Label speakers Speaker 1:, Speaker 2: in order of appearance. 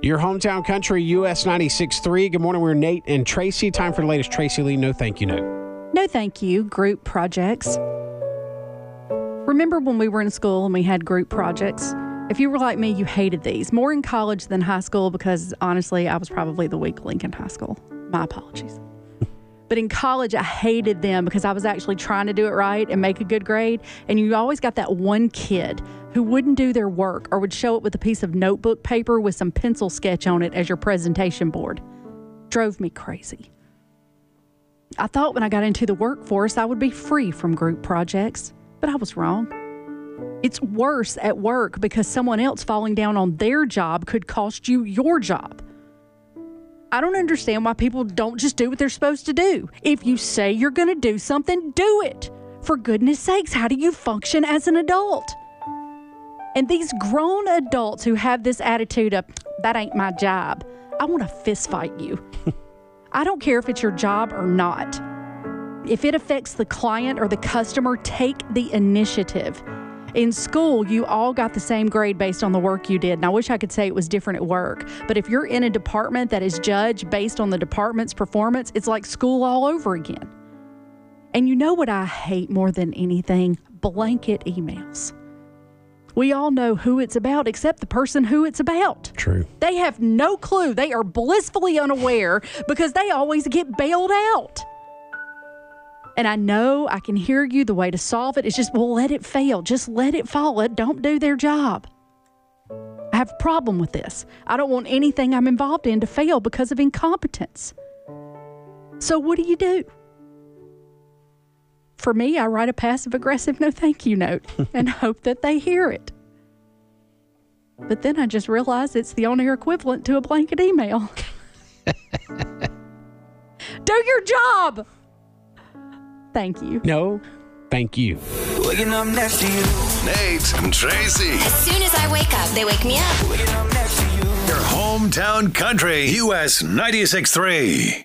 Speaker 1: Your hometown country, US 96.3. Good morning. We're Nate and Tracy. Time for the latest Tracy Lee No Thank You Note.
Speaker 2: No, thank you. Group projects. Remember when we were in school and we had group projects? If you were like me, you hated these more in college than high school because honestly, I was probably the weak link in high school. My apologies. but in college, I hated them because I was actually trying to do it right and make a good grade. And you always got that one kid who wouldn't do their work or would show it with a piece of notebook paper with some pencil sketch on it as your presentation board. Drove me crazy. I thought when I got into the workforce, I would be free from group projects, but I was wrong. It's worse at work because someone else falling down on their job could cost you your job. I don't understand why people don't just do what they're supposed to do. If you say you're going to do something, do it. For goodness sakes, how do you function as an adult? And these grown adults who have this attitude of, that ain't my job, I want to fist fight you. I don't care if it's your job or not. If it affects the client or the customer, take the initiative. In school, you all got the same grade based on the work you did. And I wish I could say it was different at work. But if you're in a department that is judged based on the department's performance, it's like school all over again. And you know what I hate more than anything? Blanket emails. We all know who it's about except the person who it's about.
Speaker 1: True.
Speaker 2: They have no clue. They are blissfully unaware because they always get bailed out. And I know I can hear you. The way to solve it is just, well, let it fail. Just let it fall. Let don't do their job. I have a problem with this. I don't want anything I'm involved in to fail because of incompetence. So what do you do? For me, I write a passive aggressive no thank you note and hope that they hear it. But then I just realize it's the on air equivalent to a blanket email. Do your job. Thank you.
Speaker 1: No, thank you.
Speaker 3: Waking up next to you.
Speaker 4: Nate and Tracy.
Speaker 5: As soon as I wake up, they wake me up.
Speaker 3: Waking up next to you.
Speaker 4: Your hometown country, US 96.3.